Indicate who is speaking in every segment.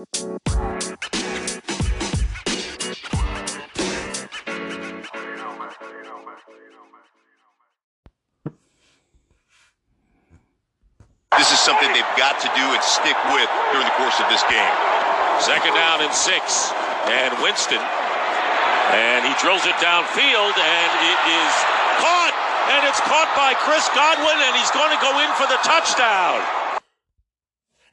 Speaker 1: This is something they've got to do and stick with during the course of this game.
Speaker 2: Second down and six. And Winston. And he drills it downfield, and it is caught. And it's caught by Chris Godwin, and he's going to go in for the touchdown.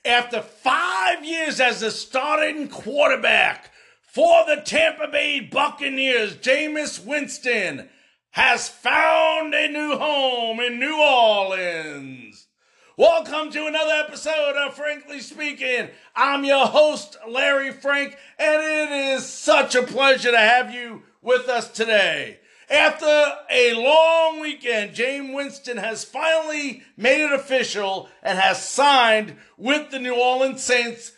Speaker 3: After five years as the starting quarterback for the Tampa Bay Buccaneers, Jameis Winston has found a new home in New Orleans. Welcome to another episode of Frankly Speaking. I'm your host, Larry Frank, and it is such a pleasure to have you with us today. After a long weekend, Jameis Winston has finally made it official and has signed with the New Orleans Saints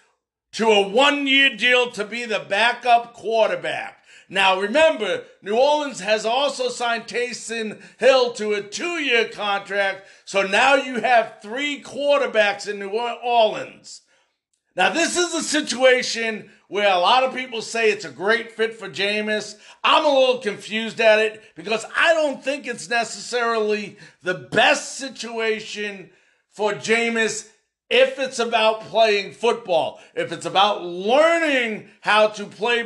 Speaker 3: to a one year deal to be the backup quarterback. Now remember, New Orleans has also signed Taysom Hill to a two year contract, so now you have three quarterbacks in New Orleans. Now, this is a situation where a lot of people say it's a great fit for Jameis. I'm a little confused at it because I don't think it's necessarily the best situation for Jameis if it's about playing football. If it's about learning how to play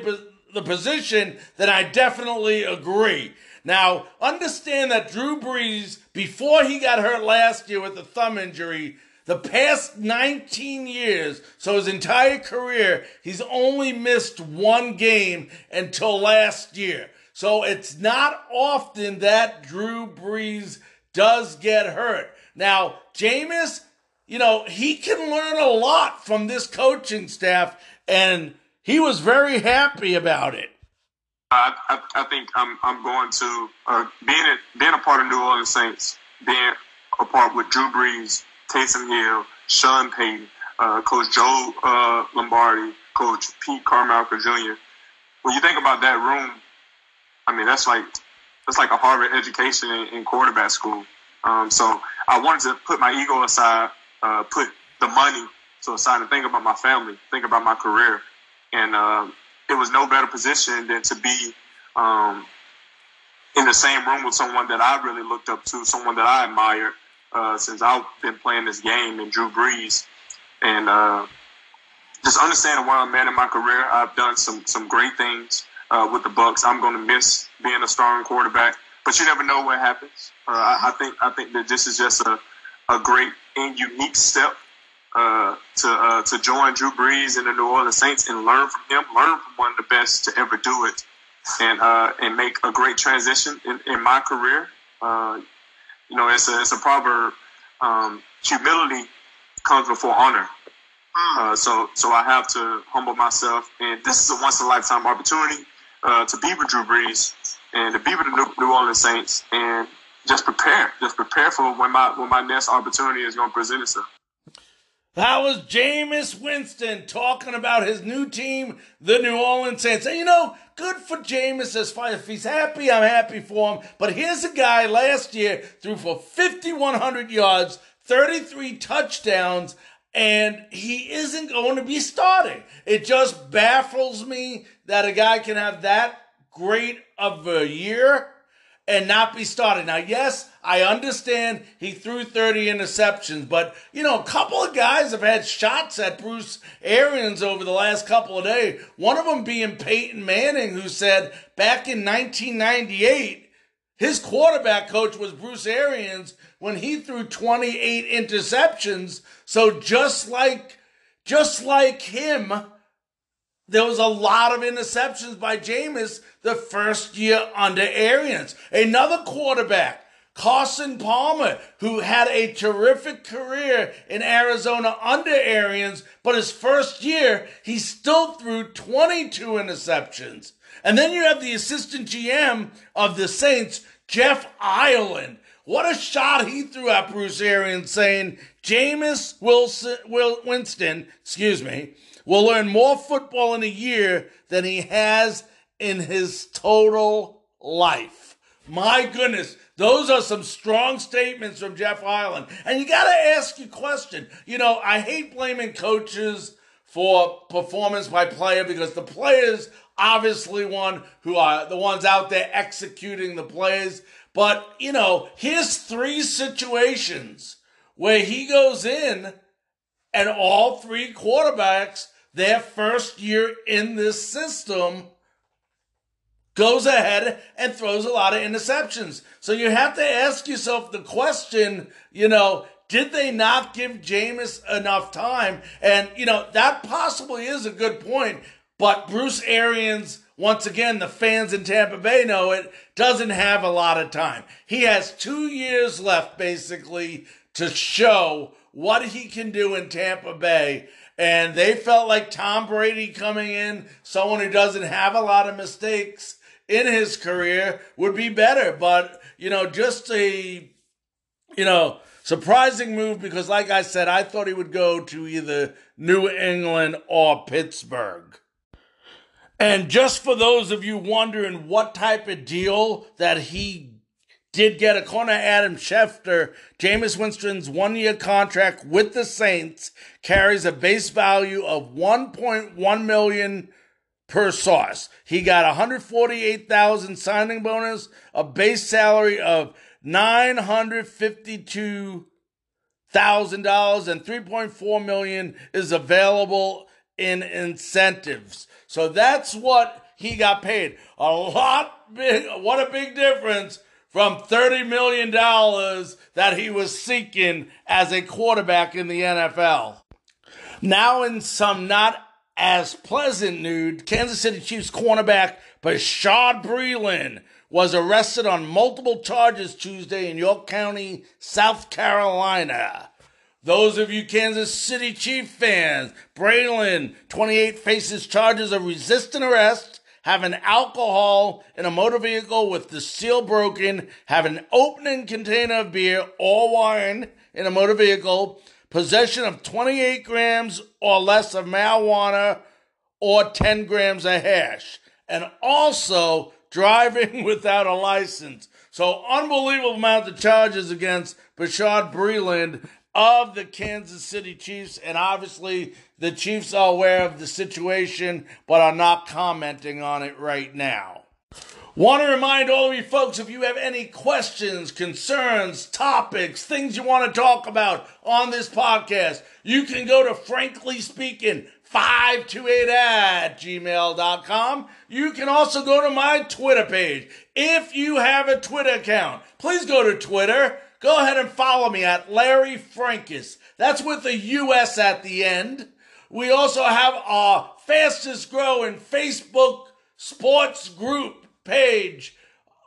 Speaker 3: the position, then I definitely agree. Now, understand that Drew Brees, before he got hurt last year with the thumb injury, the past 19 years, so his entire career, he's only missed one game until last year. So it's not often that Drew Brees does get hurt. Now, Jameis, you know, he can learn a lot from this coaching staff, and he was very happy about it.
Speaker 4: I, I, I think I'm I'm going to uh, being a, being a part of New Orleans Saints, being a part with Drew Brees, Taysom Hill, Sean Payton, uh, Coach Joe uh, Lombardi, Coach Pete Carmichael Jr. When you think about that room, I mean that's like that's like a Harvard education in, in quarterback school. Um, so I wanted to put my ego aside, uh, put the money to aside, and think about my family, think about my career and uh, it was no better position than to be um, in the same room with someone that I really looked up to, someone that I admired uh, since I've been playing this game, and Drew Brees, and uh, just understanding where I'm at in my career. I've done some some great things uh, with the Bucks. I'm going to miss being a starting quarterback, but you never know what happens. Uh, I, I think I think that this is just a a great and unique step uh, to to join Drew Brees and the New Orleans Saints and learn from him, learn from one of the best to ever do it, and and make a great transition in, in my career. Uh, you know, it's a it's a proverb. Um, humility comes before honor. Hmm. Uh, so so I have to humble myself, and this is a once in a lifetime opportunity to be with Drew Brees and to be with the New Orleans Saints, and just prepare, just prepare for when my when my next opportunity is going to present itself.
Speaker 3: That was Jameis Winston talking about his new team, the New Orleans Saints. And you know, good for Jameis as far if he's happy, I'm happy for him. But here's a guy last year threw for 5,100 yards, 33 touchdowns, and he isn't going to be starting. It just baffles me that a guy can have that great of a year and not be started. Now, yes, I understand he threw 30 interceptions, but you know, a couple of guys have had shots at Bruce Arians over the last couple of days. One of them being Peyton Manning, who said back in 1998, his quarterback coach was Bruce Arians when he threw 28 interceptions. So just like, just like him, there was a lot of interceptions by Jameis the first year under Arians. Another quarterback, Carson Palmer, who had a terrific career in Arizona under Arians, but his first year, he still threw 22 interceptions. And then you have the assistant GM of the Saints, Jeff Ireland. What a shot he threw at Bruce Arians saying, Jameis Wilson, Will, Winston, excuse me, will learn more football in a year than he has in his total life. My goodness, those are some strong statements from Jeff Ireland. And you got to ask your question. You know, I hate blaming coaches for performance by player because the players obviously one who are the ones out there executing the plays. But, you know, here's three situations where he goes in and all three quarterbacks, their first year in this system, goes ahead and throws a lot of interceptions. So you have to ask yourself the question, you know, did they not give Jameis enough time? And, you know, that possibly is a good point. But Bruce Arians, once again, the fans in Tampa Bay know it, doesn't have a lot of time. He has two years left, basically, to show what he can do in Tampa Bay. And they felt like Tom Brady coming in, someone who doesn't have a lot of mistakes in his career, would be better. But, you know, just a, you know, surprising move because, like I said, I thought he would go to either New England or Pittsburgh. And just for those of you wondering what type of deal that he did get, according to Adam Schefter, Jameis Winston's one year contract with the Saints carries a base value of 1.1 million per source. He got 148,000 signing bonus, a base salary of $952,000 and 3.4 million is available in incentives. So that's what he got paid. A lot big, what a big difference from $30 million that he was seeking as a quarterback in the NFL. Now, in some not as pleasant news, Kansas City Chiefs cornerback Bashaud Breeland was arrested on multiple charges Tuesday in York County, South Carolina. Those of you Kansas City Chief fans, Breeland, 28, faces charges of resisting arrest, having alcohol in a motor vehicle with the seal broken, having an opening container of beer or wine in a motor vehicle, possession of 28 grams or less of marijuana or 10 grams of hash, and also driving without a license. So unbelievable amount of charges against Bashaud Breeland of the Kansas City Chiefs, and obviously the Chiefs are aware of the situation, but are not commenting on it right now. Want to remind all of you folks if you have any questions, concerns, topics, things you want to talk about on this podcast, you can go to Frankly Speaking 528 at gmail.com. You can also go to my Twitter page. If you have a Twitter account, please go to Twitter go ahead and follow me at Larry Frankus. That's with a US at the end. We also have our fastest growing Facebook sports group page.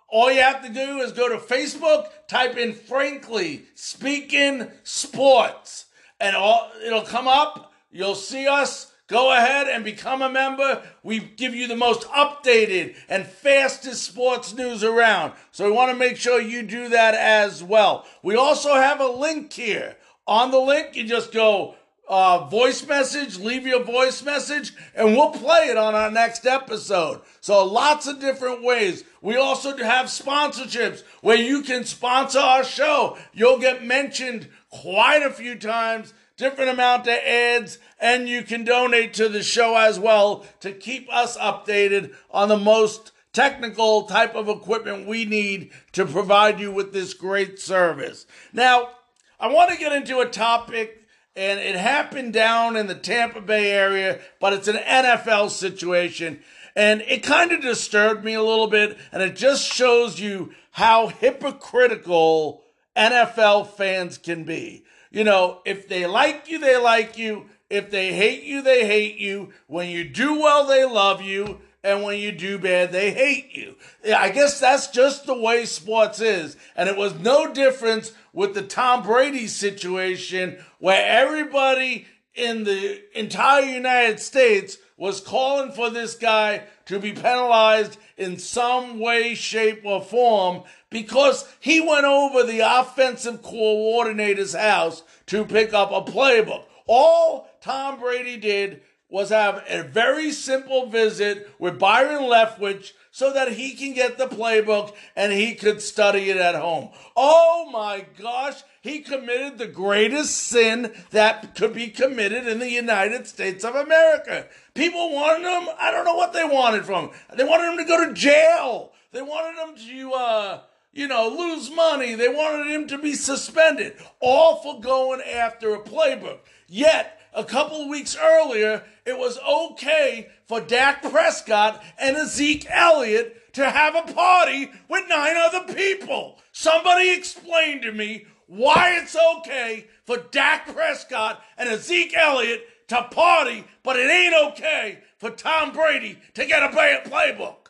Speaker 3: All you have to do is go to Facebook, type in Frankly Speaking Sports, and all, it'll come up. You'll see us Go ahead and become a member. We give you the most updated and fastest sports news around. So we want to make sure you do that as well. We also have a link here. On the link, you just go uh, voice message, leave your voice message, and we'll play it on our next episode. So lots of different ways. We also have sponsorships where you can sponsor our show. You'll get mentioned quite a few times different amount of ads, and you can donate to the show as well to keep us updated on the most technical type of equipment we need to provide you with this great service. Now, I want to get into a topic and it happened down in the Tampa Bay area, but it's an NFL situation. And it kind of disturbed me a little bit, and it just shows you how hypocritical NFL fans can be. You know, if they like you, they like you. If they hate you, they hate you. When you do well, they love you. And when you do bad, they hate you. I guess that's just the way sports is. And it was no difference with the Tom Brady situation where everybody in the entire United States was calling for this guy to be penalized in some way, shape, or form because he went over the offensive coordinator's house to pick up a playbook. All Tom Brady did was have a very simple visit with Byron Leftwich so that he can get the playbook and he could study it at home. Oh my gosh, he committed the greatest sin that could be committed in the United States of America. People wanted him, I don't know what they wanted from him. They wanted him to go to jail. They wanted him to, uh, you know, lose money. They wanted him to be suspended, all for going after a playbook. Yet, a couple weeks earlier, it was okay for Dak Prescott and Zeke Elliott to have a party with nine other people. Somebody explain to me why it's okay for Dak Prescott and Zeke Elliott to party, but it ain't okay for Tom Brady to get a playbook.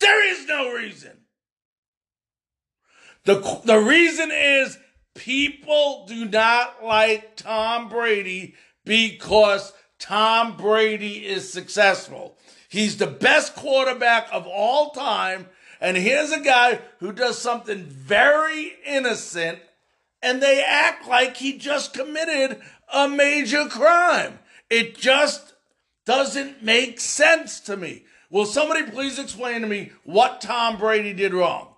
Speaker 3: There is no reason. The, the reason is people do not like Tom Brady because Tom Brady is successful. He's the best quarterback of all time. And here's a guy who does something very innocent and they act like he just committed a major crime. It just doesn't make sense to me. Will somebody please explain to me what Tom Brady did wrong?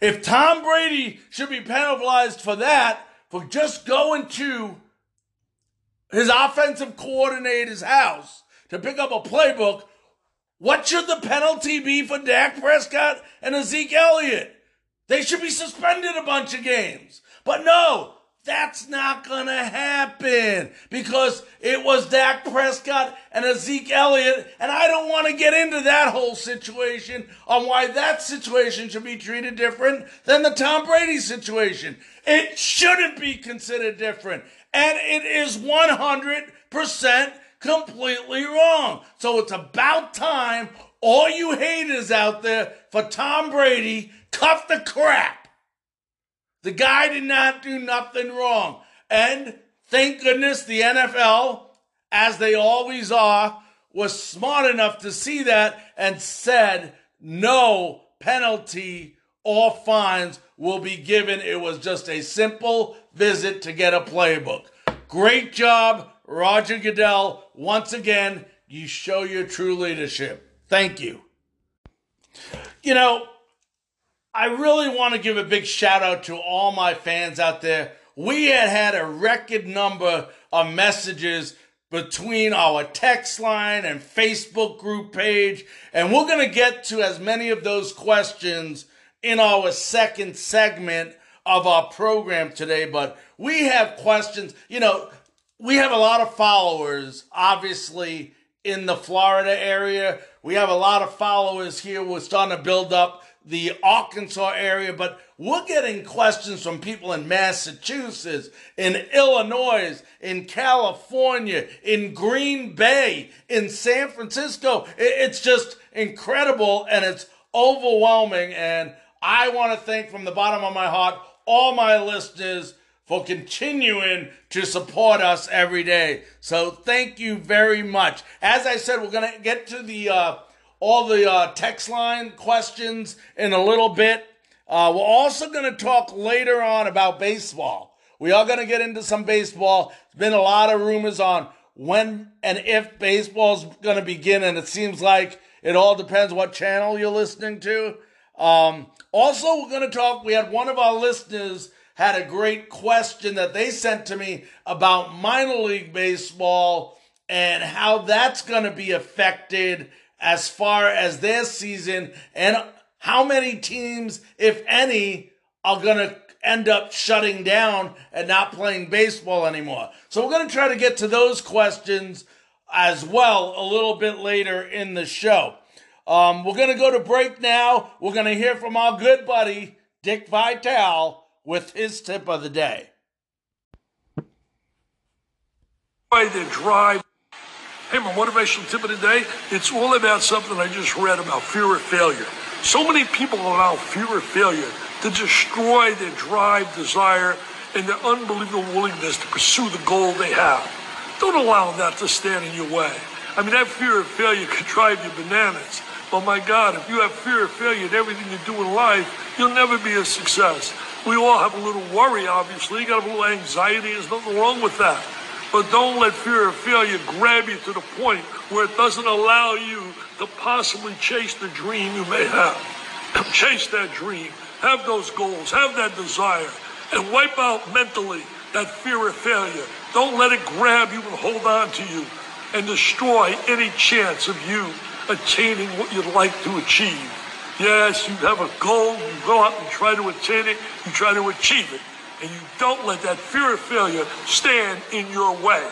Speaker 3: If Tom Brady should be penalized for that, for just going to his offensive coordinator's house to pick up a playbook, what should the penalty be for Dak Prescott and Ezekiel Elliott? They should be suspended a bunch of games. But no, that's not going to happen because it was Dak Prescott and Ezekiel Elliott. And I don't want to get into that whole situation on why that situation should be treated different than the Tom Brady situation. It shouldn't be considered different. And it is 100% completely wrong. So it's about time all you haters out there for Tom Brady cuff the crap the guy did not do nothing wrong. And thank goodness the NFL, as they always are, was smart enough to see that and said no penalty or fines will be given. It was just a simple visit to get a playbook. Great job, Roger Goodell. Once again, you show your true leadership. Thank you. You know, I really want to give a big shout out to all my fans out there. We had had a record number of messages between our text line and Facebook group page, and we're going to get to as many of those questions in our second segment of our program today. But we have questions. You know, we have a lot of followers, obviously, in the Florida area. We have a lot of followers here. We're starting to build up the Arkansas area, but we're getting questions from people in Massachusetts, in Illinois, in California, in Green Bay, in San Francisco. It's just incredible and it's overwhelming. And I want to thank from the bottom of my heart all my listeners for continuing to support us every day. So thank you very much. As I said, we're going to get to the uh, all the uh, text line questions in a little bit. Uh, we're also going to talk later on about baseball. We are going to get into some baseball. There's been a lot of rumors on when and if baseball's going to begin, and it seems like it all depends what channel you're listening to. Um, also, we're going to talk. We had one of our listeners had a great question that they sent to me about minor league baseball and how that's going to be affected as far as their season and how many teams, if any, are going to end up shutting down and not playing baseball anymore. So we're going to try to get to those questions as well a little bit later in the show. Um, we're going to go to break now. We're going to hear from our good buddy, Dick Vitale, with his tip of the day.
Speaker 5: By the drive Hey, my motivational tip of the day, it's all about something I just read about fear of failure. So many people allow fear of failure to destroy their drive, desire, and their unbelievable willingness to pursue the goal they have. Don't allow that to stand in your way. I mean, that fear of failure could drive you bananas. But my God, if you have fear of failure in everything you do in life, you'll never be a success. We all have a little worry, obviously. You got a little anxiety. There's nothing wrong with that. But don't let fear of failure grab you to the point where it doesn't allow you to possibly chase the dream you may have. chase that dream, have those goals, have that desire, and wipe out mentally that fear of failure. Don't let it grab you and hold on to you and destroy any chance of you attaining what you'd like to achieve. Yes, you have a goal, you go out and try to attain it, you try to achieve it, and you don't let that fear of failure stand in your way.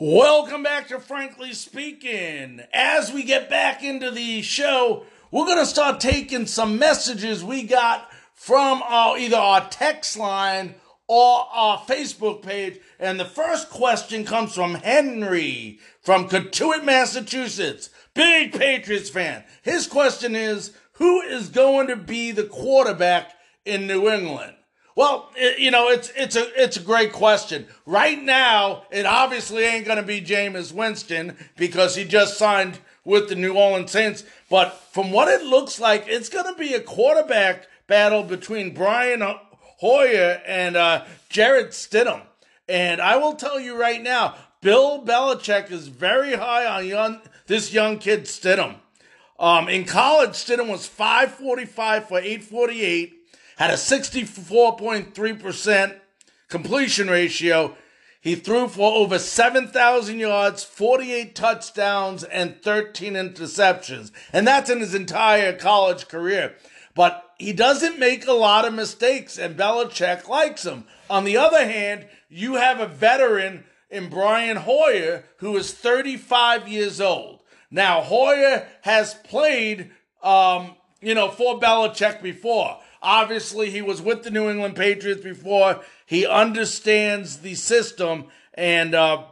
Speaker 3: Welcome back to Frankly Speaking. As we get back into the show, we're going to start taking some messages we got from our, either our text line or our Facebook page. And the first question comes from Henry from Cotuit, Massachusetts. Big Patriots fan. His question is, who is going to be the quarterback in New England? Well, it, you know, it's it's a it's a great question. Right now, it obviously ain't going to be Jameis Winston because he just signed with the New Orleans Saints. But from what it looks like, it's going to be a quarterback battle between Brian Hoyer and uh, Jarrett Stidham. And I will tell you right now, Bill Belichick is very high on young, this young kid Stidham. Um, in college, Stidham was 545 for 848, had a 64.3% completion ratio. He threw for over 7,000 yards, 48 touchdowns, and 13 interceptions. And that's in his entire college career. But he doesn't make a lot of mistakes, and Belichick likes him. On the other hand, you have a veteran in Brian Hoyer who is 35 years old. Now, Hoyer has played, um, you know, for Belichick before. Obviously, he was with the New England Patriots before. He understands the system. And, uh,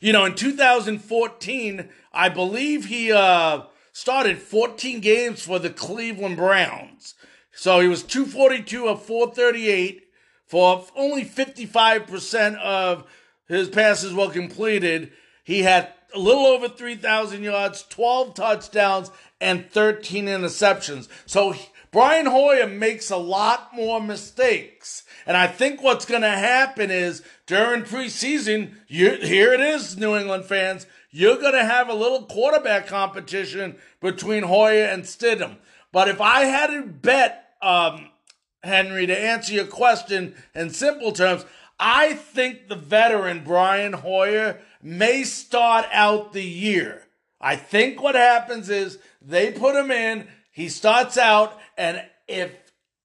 Speaker 3: you know, in 2014, I believe he uh, started 14 games for the Cleveland Browns. So he was 242 of 438 for only 55% of his passes were completed. He had a little over 3,000 yards, 12 touchdowns, and 13 interceptions. So Brian Hoyer makes a lot more mistakes. And I think what's going to happen is during preseason, you, here it is, New England fans, you're going to have a little quarterback competition between Hoyer and Stidham. But if I had to bet, um, Henry, to answer your question in simple terms, I think the veteran Brian Hoyer may start out the year. I think what happens is they put him in, he starts out, and if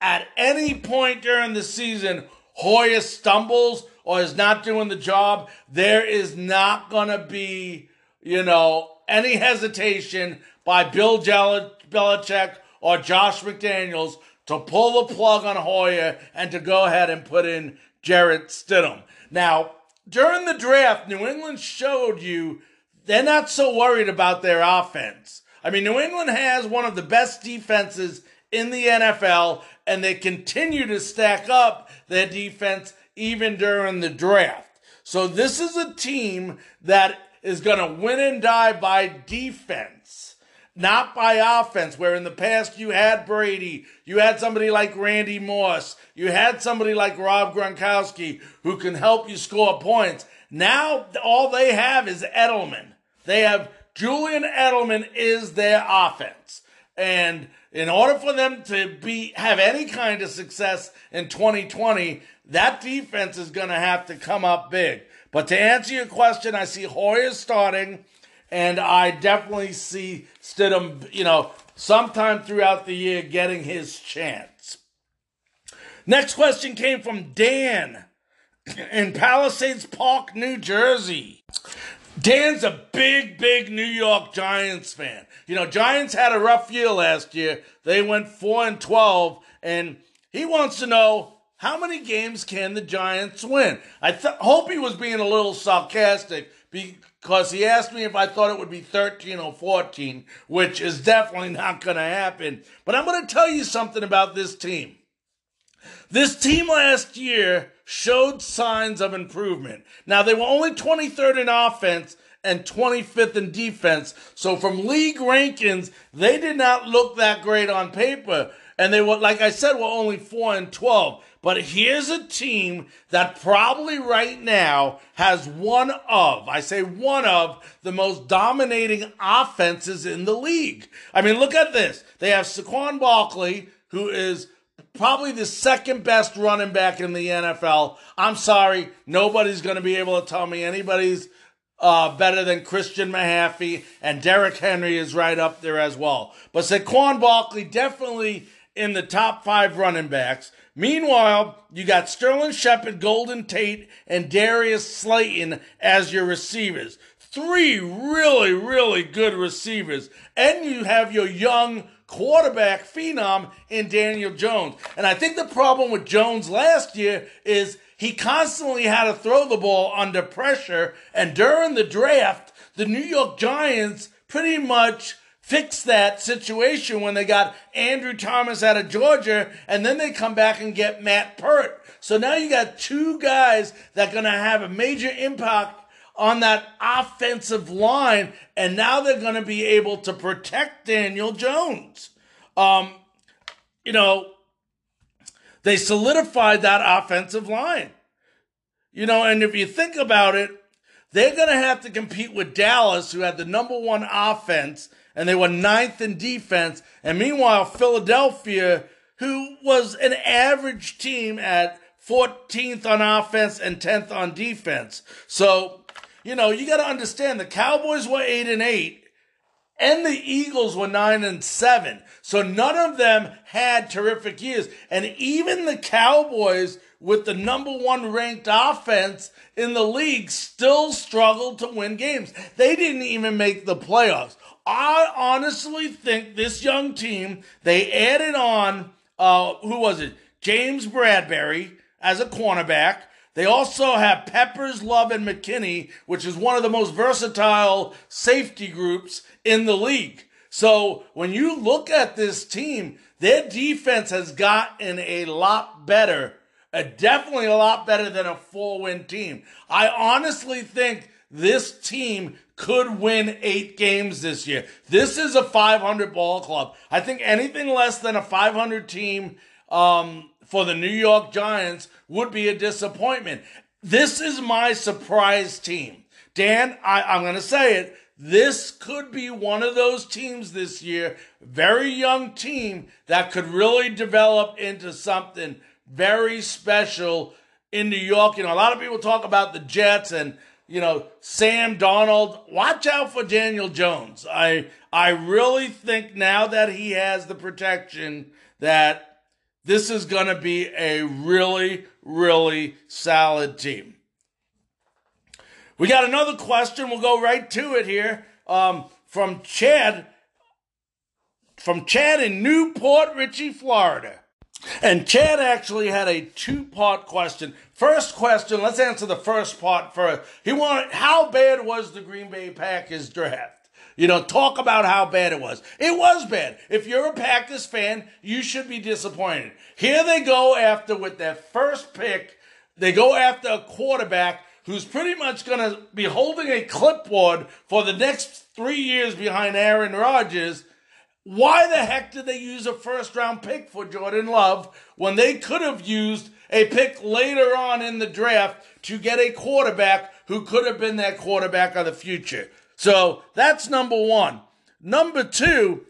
Speaker 3: at any point during the season Hoyer stumbles or is not doing the job, there is not going to be, you know, any hesitation by Bill Belichick or Josh McDaniels to pull the plug on Hoyer and to go ahead and put in Jarrett Stidham. Now, during the draft, New England showed you they're not so worried about their offense. I mean, New England has one of the best defenses in the NFL, and they continue to stack up their defense even during the draft. So, this is a team that is going to win and die by defense not by offense, where in the past you had Brady, you had somebody like Randy Moss, you had somebody like Rob Gronkowski who can help you score points. Now all they have is Edelman. They have Julian Edelman is their offense. And in order for them to be have any kind of success in 2020, that defense is going to have to come up big. But to answer your question, I see Hoyer starting and I definitely see Stidham, you know, sometime throughout the year getting his chance. Next question came from Dan in Palisades Park, New Jersey. Dan's a big, big New York Giants fan. You know, Giants had a rough year last year. They went 4 and 12, and he wants to know how many games can the Giants win? I th- hope he was being a little sarcastic because he asked me if I thought it would be 13 or 14, which is definitely not going to happen. But I'm going to tell you something about this team. This team last year showed signs of improvement. Now, they were only 23rd in offense and 25th in defense. So, from league rankings, they did not look that great on paper. And they were, like I said, were only 4 and 12. But here's a team that probably right now has one of, I say one of, the most dominating offenses in the league. I mean, look at this. They have Saquon Barkley, who is probably the second best running back in the NFL. I'm sorry, nobody's going to be able to tell me anybody's uh, better than Christian McCaffrey, and Derrick Henry is right up there as well. But Saquon Barkley definitely in the top five running backs. Meanwhile, you got Sterling Shepard, Golden Tate, and Darius Slayton as your receivers. Three really, really good receivers. And you have your young quarterback phenom in Daniel Jones. And I think the problem with Jones last year is he constantly had to throw the ball under pressure. And during the draft, the New York Giants pretty much fixed that situation when they got Andrew Thomas out of Georgia, and then they come back and get Matt Peart. So now you got two guys that are going to have a major impact on that offensive line, and now they're going to be able to protect Daniel Jones. Um, you know, they solidified that offensive line. You know, and if you think about it, they're going to have to compete with Dallas, who had the number one offense and they were ninth in defense. And meanwhile, Philadelphia, who was an average team at 14th on offense and 10th on defense. So, you know, you got to understand the Cowboys were 8 and 8 and the Eagles were 9 and 7. So none of them had terrific years. And even the Cowboys with the number 1 ranked offense in the league still struggled to win games. They didn't even make the playoffs. I honestly think this young team, they added on, uh, who was it? James Bradberry as a cornerback. They also have Peppers, Love, and McKinney, which is one of the most versatile safety groups in the league. So when you look at this team, their defense has gotten a lot better, definitely a lot better than a four win team. I honestly think this team could win eight games this year. This is a 500 ball club. I think anything less than a 500 team um, for the New York Giants would be a disappointment. This is my surprise team. Dan, I, I'm going to say it. This could be one of those teams this year, very young team that could really develop into something very special in New York. You know, a lot of people talk about the Jets and you know, Sam Darnold. Watch out for Daniel Jones. I I really think now that he has the protection that this is going to be a really really solid team. We got another question. We'll go right to it here um, from Chad. From Chad in New Port Richey, Florida. And Chad actually had a two part question. First question, let's answer the first part first. He wanted, how bad was the Green Bay Packers draft? You know, talk about how bad it was. It was bad. If you're a Packers fan, you should be disappointed. Here they go after with their first pick. They go after a quarterback who's pretty much going to be holding a clipboard for the next three years behind Aaron Rodgers why the heck did they use a first round pick for Jordan Love when they could have used a pick later on in the draft to get a quarterback who could have been that quarterback of the future? So that's number one. Number two,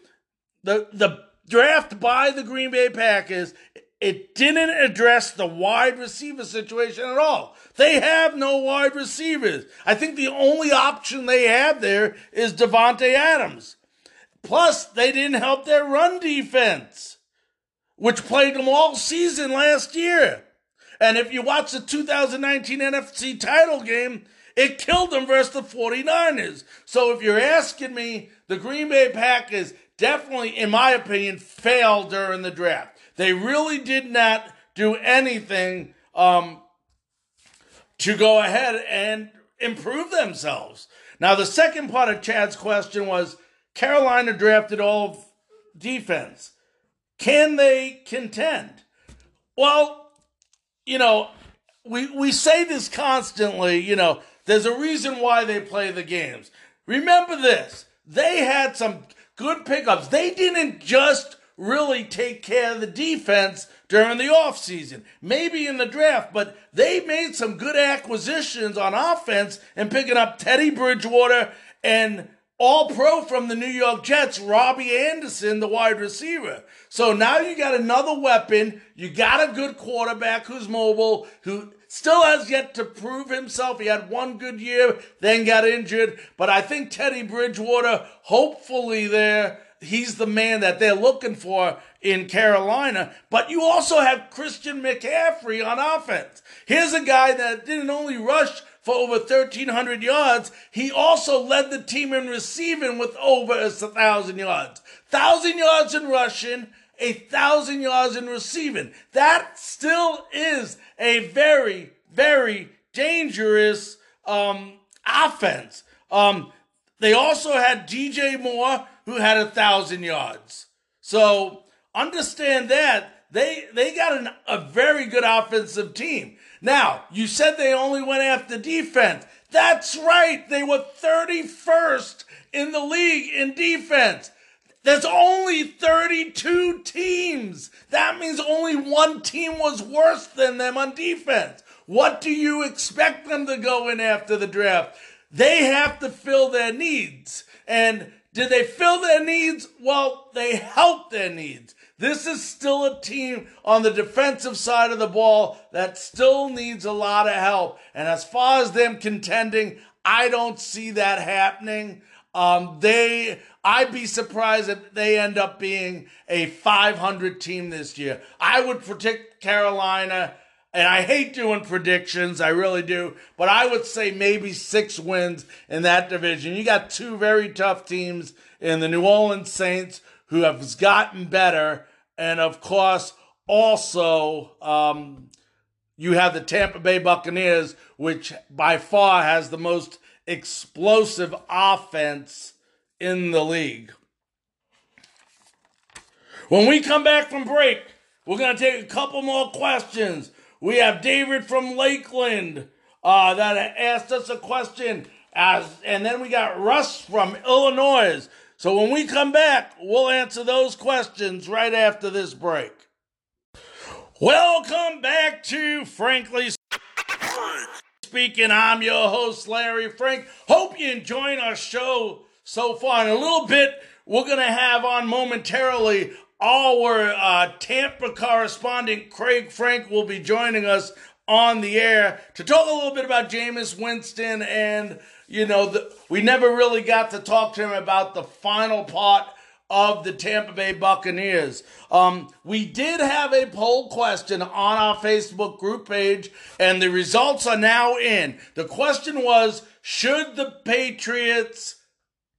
Speaker 3: the, the draft by the Green Bay Packers, it didn't address the wide receiver situation at all. They have no wide receivers. I think the only option they have there is Davante Adams. Plus, they didn't help their run defense, which played them all season last year. And if you watch the 2019 NFC title game, it killed them versus the 49ers. So if you're asking me, the Green Bay Packers definitely, in my opinion, failed during the draft. They really did not do anything um, to go ahead and improve themselves. Now, the second part of Chad's question was Carolina drafted all of defense. Can they contend? Well, you know, we we say this constantly, you know, there's a reason why they play the games. Remember this. They had some good pickups. They didn't just really take care of the defense during the offseason. Maybe in the draft, but they made some good acquisitions on offense and picking up Teddy Bridgewater and all pro from the New York Jets, Robbie Anderson, the wide receiver. So now you got another weapon. You got a good quarterback who's mobile, who still has yet to prove himself. He had one good year, then got injured. But I think Teddy Bridgewater, hopefully there, he's the man that they're looking for in Carolina. But you also have Christian McCaffrey on offense. Here's a guy that didn't only rush for over 1,300 yards. He also led the team in receiving with over a 1,000 yards. 1,000 yards in rushing, a 1,000 yards in receiving. That still is a very, very dangerous um, offense. Um, they also had DJ Moore, who had a 1,000 yards. So understand that. They, they got an, a very good offensive team. Now, you said they only went after defense. That's right. They were 31st in the league in defense. There's only 32 teams. That means only one team was worse than them on defense. What do you expect them to go in after the draft? They have to fill their needs. And did they fill their needs? Well, they helped their needs. This is still a team on the defensive side of the ball that still needs a lot of help. And as far as them contending, I don't see that happening. Um, they, I'd be surprised if they end up being a 500 team this year. I would predict Carolina, and I hate doing predictions, I really do, but I would say maybe six wins in that division. You got two very tough teams in the New Orleans Saints who have gotten better. And of course, also, um, you have the Tampa Bay Buccaneers, which by far has the most explosive offense in the league. When we come back from break, we're going to take a couple more questions. We have David from Lakeland uh, that asked us a question, as, and then we got Russ from Illinois. So when we come back, we'll answer those questions right after this break. Welcome back to Frankly Speaking. I'm your host, Larry Frank. Hope you're enjoying our show so far. In a little bit, we're going to have on momentarily our uh, Tampa correspondent, Craig Frank, will be joining us on the air to talk a little bit about Jameis Winston and you know, the, we never really got to talk to him about the final part of the Tampa Bay Buccaneers. Um, we did have a poll question on our Facebook group page, and the results are now in. The question was Should the Patriots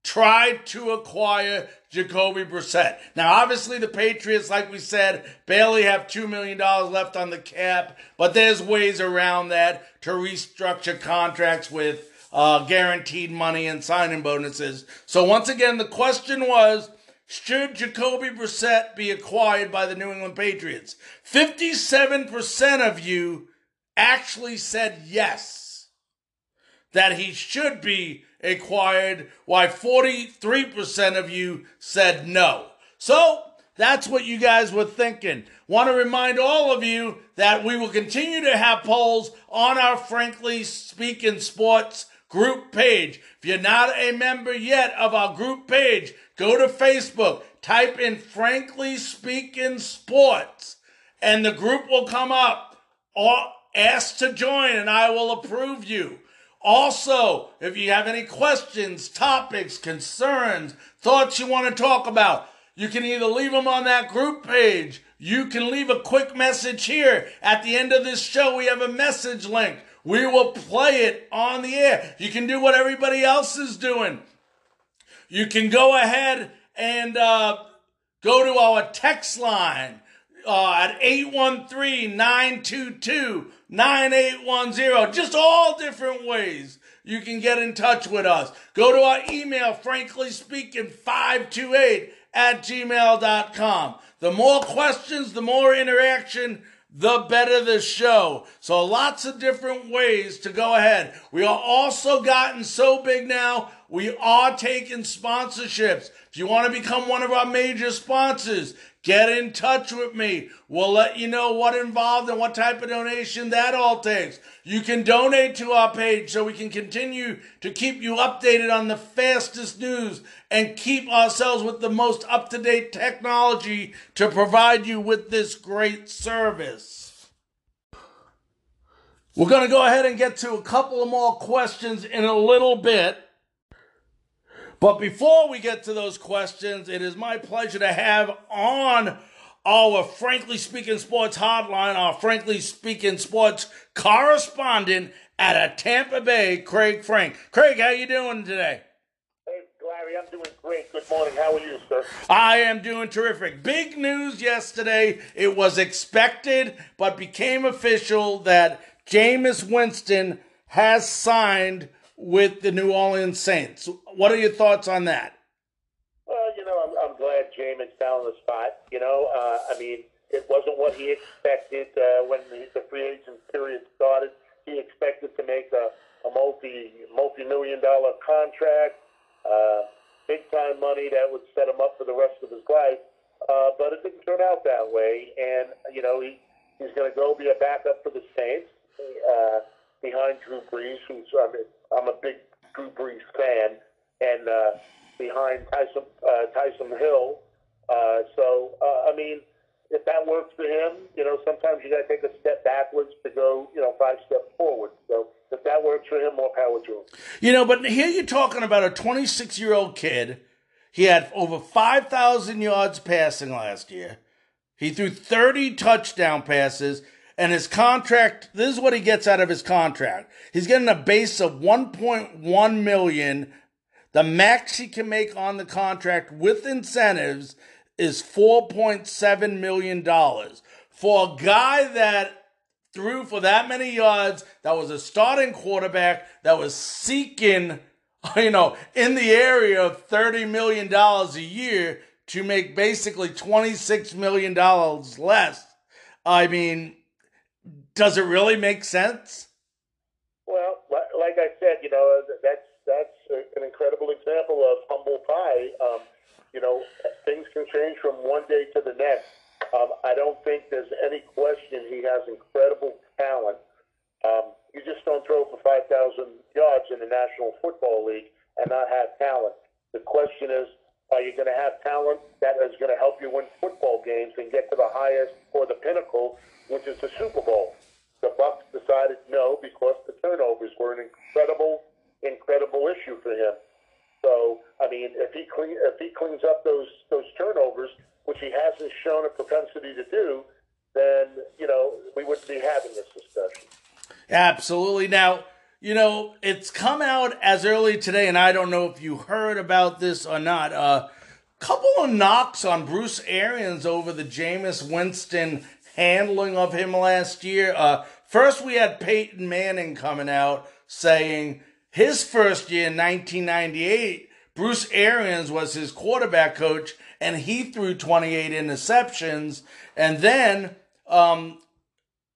Speaker 3: try to acquire Jacoby Brissett? Now, obviously, the Patriots, like we said, barely have $2 million left on the cap, but there's ways around that to restructure contracts with uh, guaranteed money and signing bonuses. So once again, the question was, should Jacoby Brissett be acquired by the New England Patriots? 57% of you actually said yes, that he should be acquired, Why 43% of you said no. So that's what you guys were thinking. Want to remind all of you that we will continue to have polls on our Frankly Speaking Sports group page. If you're not a member yet of our group page, go to Facebook, type in Frankly Speaking Sports, and the group will come up. Ask to join, and I will approve you. Also, if you have any questions, topics, concerns, thoughts you want to talk about, you can either leave them on that group page. You can leave a quick message here. At the end of this show, we have a message link. We will play it on the air. You can do what everybody else is doing. You can go ahead and uh, go to our text line uh, at 813-922-9810. Just all different ways you can get in touch with us. Go to our email, frankly speaking, 528 at gmail.com. The more questions, the more interaction, the better the show. So lots of different ways to go ahead. We are also gotten so big now, we are taking sponsorships. If you want to become one of our major sponsors, get in touch with me. We'll let you know what involved and what type of donation that all takes. You can donate to our page so we can continue to keep you updated on the fastest news and keep ourselves with the most up to date technology to provide you with this great service. We're going to go ahead and get to a couple of more questions in a little bit. But before we get to those questions, it is my pleasure to have on our Frankly Speaking Sports hotline, our Frankly Speaking Sports correspondent at a Tampa Bay, Craig Frank. Craig, how you doing today?
Speaker 6: Hey, Larry, I'm doing great. Good morning. How are you, sir?
Speaker 3: I am doing terrific. Big news yesterday. It was expected, but became official that Jameis Winston has signed with the New Orleans Saints. What are your thoughts on that?
Speaker 6: Well, you know, I'm, I'm glad Jameis found the spot. You know, uh, I mean, it wasn't what he expected uh, when the, the free agent period started. He expected to make a, a multi multi million dollar contract, uh, big time money that would set him up for the rest of his life. Uh, but it didn't turn out that way, and you know he he's going to go be a backup for the Saints uh, behind Drew Brees, who's I'm, I'm a big Drew Brees fan, and uh, behind Taysom uh, Taysom Hill. Uh, so uh, I mean, if that works for him, you know, sometimes you got to take a step backwards to go, you know, five steps forward. So if that works for him, more power to him.
Speaker 3: You know, but here you're talking about a 26 year old kid. He had over 5,000 yards passing last year. He threw 30 touchdown passes and his contract this is what he gets out of his contract. He's getting a base of 1.1 million. The max he can make on the contract with incentives is 4.7 million dollars. For a guy that threw for that many yards that was a starting quarterback that was seeking you know in the area of 30 million dollars a year to make basically 26 million dollars less. I mean does it really make sense?
Speaker 6: Well, like I said, you know, that's that's an incredible example of humble pie. Um, you know, things can change from one day to the next. Um, I don't think there's any question he has incredible talent. Um, you just don't throw for 5,000 yards in the National Football League and not have talent. The question is, are you going to have talent that is going to help you win football games and get to the highest or the pinnacle, which is the Super Bowl? The Bucs decided no because the turnovers were an incredible, incredible issue for him. So, I mean, if he clean, if he cleans up those those turnovers, which he hasn't shown a propensity to do, then you know we wouldn't be having this discussion.
Speaker 3: Absolutely. Now, you know, it's come out as early today, and I don't know if you heard about this or not. A uh, couple of knocks on Bruce Arians over the Jameis Winston handling of him last year. Uh, first, we had Peyton Manning coming out saying his first year in 1998, Bruce Arians was his quarterback coach and he threw 28 interceptions. And then um,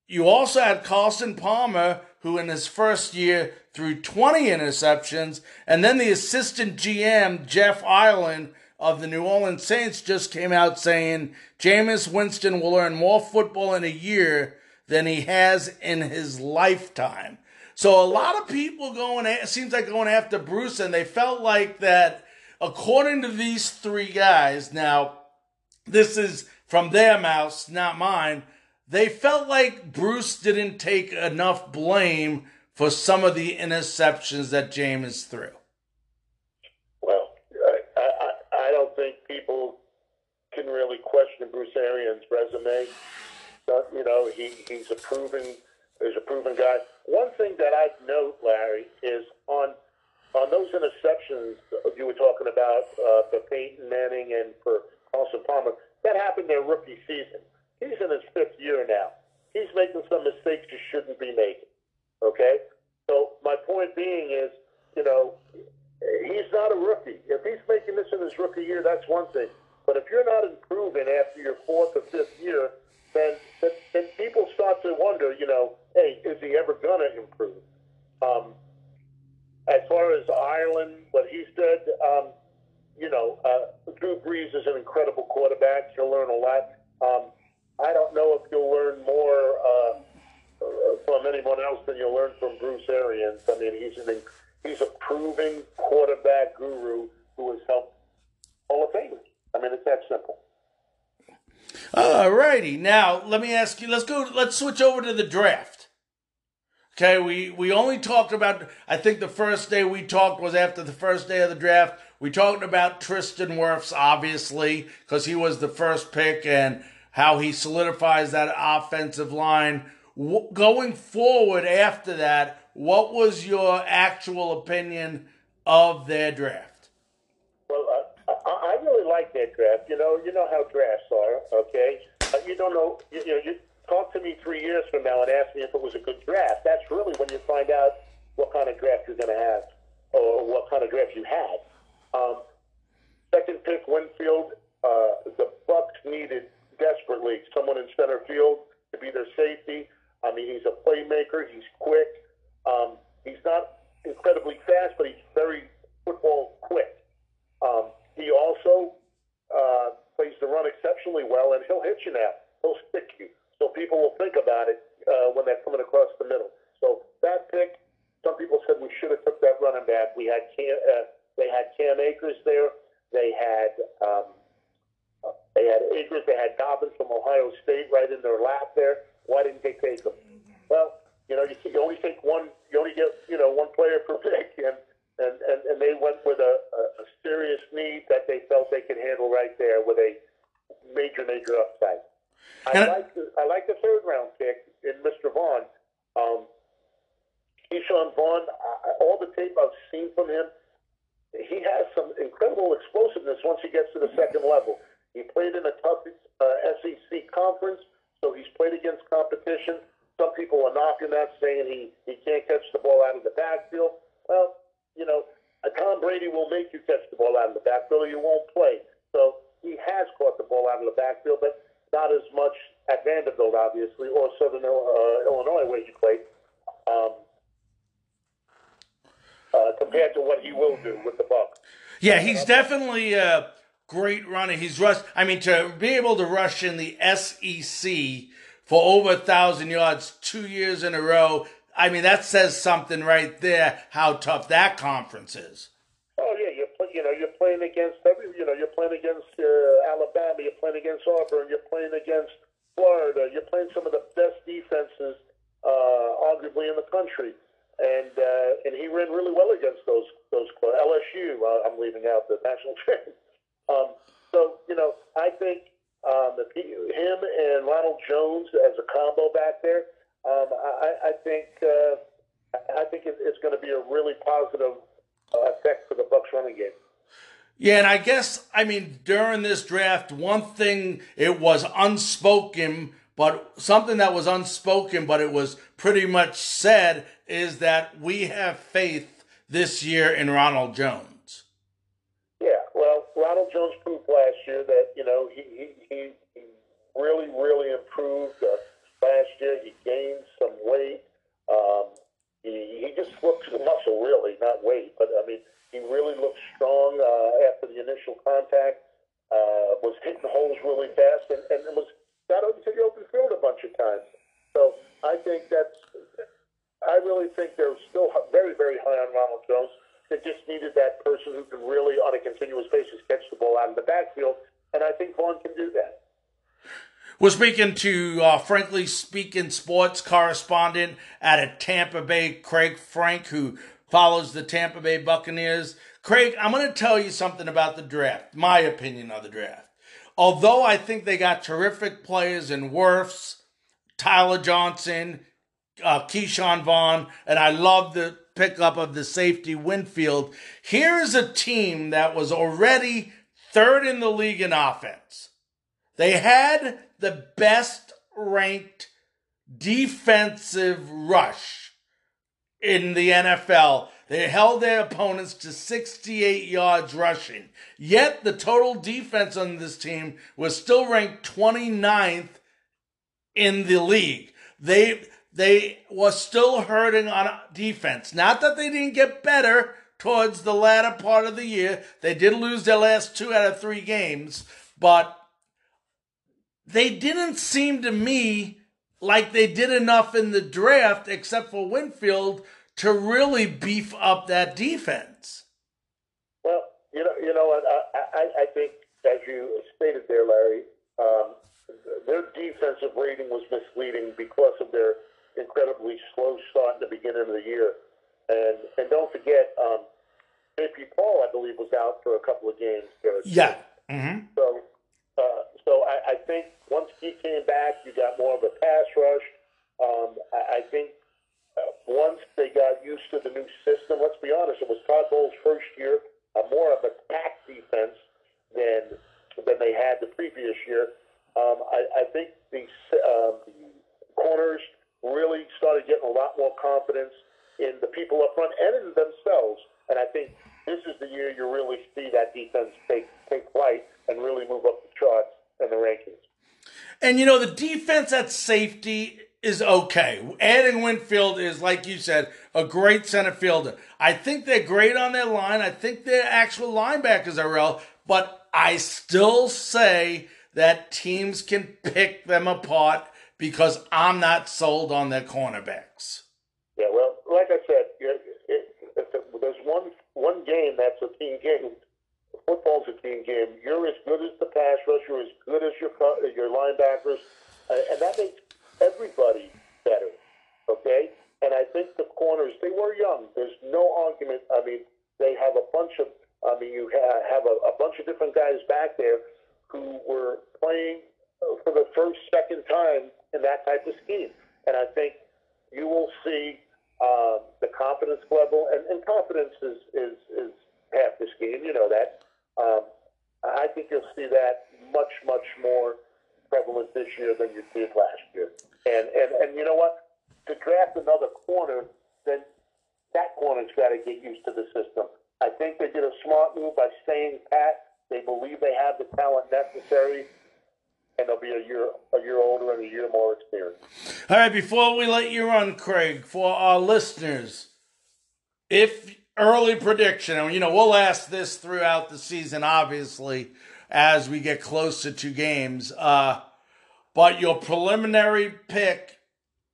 Speaker 3: you also had Carson Palmer, who in his first year threw 20 interceptions. And then the assistant GM, Jeff Ireland, of the New Orleans Saints just came out saying Jameis Winston will earn more football in a year than he has in his lifetime. So a lot of people going, it seems like going after Bruce, and they felt like that, according to these three guys, now, this is from their mouths, not mine, they felt like Bruce didn't take enough blame for some of the interceptions that James threw.
Speaker 6: Well, I, I, I don't think people can really question Bruce Arians' resume. But, you know, he, he's a proven he's a proven guy. One thing that I'd note, Larry, is on on those interceptions you were talking about uh, for Peyton Manning and for Carson Palmer, that happened their rookie season. He's in his fifth year now. He's making some mistakes he shouldn't be making. Okay? So my point being is, you know, he's not a rookie. If he's making this in his rookie year, that's one thing. But if you're not improving after your fourth or fifth year, then, then, then people start to wonder, you know, hey, is he ever going to improve? Um, as far as Ireland, what he said, um, you know, uh, Drew Brees is an incredible quarterback. You'll learn a lot. Um, I don't know if you'll learn more uh, uh, from anyone else than you'll learn from Bruce Arians. I mean, he's an he's a proven quarterback guru who has helped Hall of Famers. I mean, it's that simple.
Speaker 3: All righty. Now, let me ask you, let's go, let's switch over to the draft. Okay, we, we only talked about, I think the first day we talked was after the first day of the draft. We talked about Tristan Wirfs, obviously, because he was the first pick and how he solidifies that offensive line. W- going forward after that, what was your actual opinion of their draft?
Speaker 6: Well, uh, I, I really like that draft. You know, you know how drafts are. Okay, you don't know. You, you you talk to me three years from now and ask me if it was a good draft. That's really when you find out what kind of draft you're going to have, or what kind of draft you had. Um, second pick, Winfield. Uh, the Bucks needed desperately someone in center field to be their safety. I mean, he's a playmaker. He's quick. Um, he's not incredibly fast, but he's very football quick. Um, he also uh, plays the run exceptionally well, and he'll hit you now. He'll stick you. So people will think about it uh, when they're coming across the middle. So that pick, some people said we should have took that running back. We had Cam, uh, they had Cam Akers there. They had um, uh, they had Akers. They had Dobbins from Ohio State right in their lap there. Why didn't they take them? Well, you know, you, you only take one. You only get you know one player per pick, and and and, and they went with a, a, a serious need that they felt they could handle right there with a major major upside. I
Speaker 3: And-
Speaker 6: like the I like the third round pick in Mr. Vaughn. Um, Ke'Shawn Vaughn. I, all the tape I've seen from him, he has some incredible explosiveness once he gets to the second level. He played in a tough uh, SEC conference, so he's played against competition. Some people are knocking that, saying he, he can't catch the ball out of the backfield. Well, you know, a Tom Brady will make you catch the ball out of the backfield, or you won't play. So he has caught the ball out of the backfield, but not as much at Vanderbilt, obviously, or Southern uh, Illinois, where he played. Um, uh, compared to what he will do with the Bucks.
Speaker 3: Yeah, he's definitely a great runner. He's rushed. I mean, to be able to rush in the SEC for over a thousand yards two years in a row. I mean, that says something right there. How tough that conference is.
Speaker 6: Oh yeah, you're play, you know you're playing against every you know you're playing against uh, Alabama, you're playing against Auburn, you're playing against Florida, you're playing some of the best defenses uh, arguably in the country, and uh, and he ran really well against those those clubs. LSU, uh, I'm leaving out the national chain. Um, so you know I think um, if he, him and Ronald Jones as a combo back there, um, I, I think uh, I think it, it's going to be a really positive uh, effect for the Bucks running game.
Speaker 3: Yeah, and I guess I mean during this draft, one thing it was unspoken, but something that was unspoken, but it was pretty much said is that we have faith this year in Ronald Jones.
Speaker 6: Yeah, well, Ronald Jones proved last year that you know he he, he, he really really improved uh, last year. He gained some weight. Um, he he just looks muscle really, not weight, but I mean he really looked strong uh, after the initial contact. Uh, was hitting holes really fast and, and was got into the open field a bunch of times. So I think that's. I really think they're still very, very high on Ronald Jones. They just needed that person who can really, on a continuous basis, catch the ball out of the backfield, and I think Vaughn can do that.
Speaker 3: We're speaking to, uh, frankly speaking, sports correspondent at a Tampa Bay, Craig Frank, who follows the Tampa Bay Buccaneers. Craig, I'm going to tell you something about the draft, my opinion of the draft. Although I think they got terrific players in Wirfs, Tyler Johnson, uh, Ke'Shawn Vaughn, and I love the pickup of the safety Winfield. Here is a team that was already third in the league in offense. They had the best ranked defensive rush in the NFL. They held their opponents to 68 yards rushing. Yet the total defense on this team was still ranked 29th in the league. They they were still hurting on defense. Not that they didn't get better towards the latter part of the year. They did lose their last two out of three games, but they didn't seem to me like they did enough in the draft, except for Winfield, to really beef up that defense.
Speaker 6: Well, you know, you know what? I, I, I think, as you stated there, Larry, um, their defensive rating was misleading because of their incredibly slow start in the beginning of the year. And and don't forget, um, JP Paul, I believe, was out for a couple of games. There.
Speaker 3: Yeah. Mm-hmm.
Speaker 6: So, uh, so I, I think once he came back, you got more of a pass rush. Um, I, I think uh, once they got used to the new system, let's be honest, it was Todd Bowles' first year, uh, more of a pack defense than than they had the previous year. Um, I, I think the, um, the corners really started getting a lot more confidence in the people up front and in themselves. And I think this is the year you really see that defense take take flight and really move up the charts and the rankings.
Speaker 3: And you know, the defense at safety is okay. Adding Winfield is, like you said, a great center fielder. I think they're great on their line. I think their actual linebackers are real, but I still say that teams can pick them apart because I'm not sold on their cornerbacks.
Speaker 6: Yeah, well, like I said, there's one one game that's a team game football's a team game. You're as good as the pass rush. You're as good as your your linebackers, uh, and that makes everybody better. Okay, and I think the corners they were young. There's no argument. I mean, they have a bunch of. I mean, you have a, a bunch of different guys back there who were playing for the first, second time in that type of scheme, and I think you will see uh, the confidence level, and, and confidence is, is is half the scheme. You know that. Um, I think you'll see that much, much more prevalent this year than you did last year. And and and you know what? To draft another corner, then that corner's got to get used to the system. I think they did a smart move by staying pat. They believe they have the talent necessary, and they'll be a year a year older and a year more experienced.
Speaker 3: All right, before we let you run, Craig, for our listeners, if early prediction, and you know, we'll ask this throughout the season, obviously, as we get closer to games. Uh, but your preliminary pick,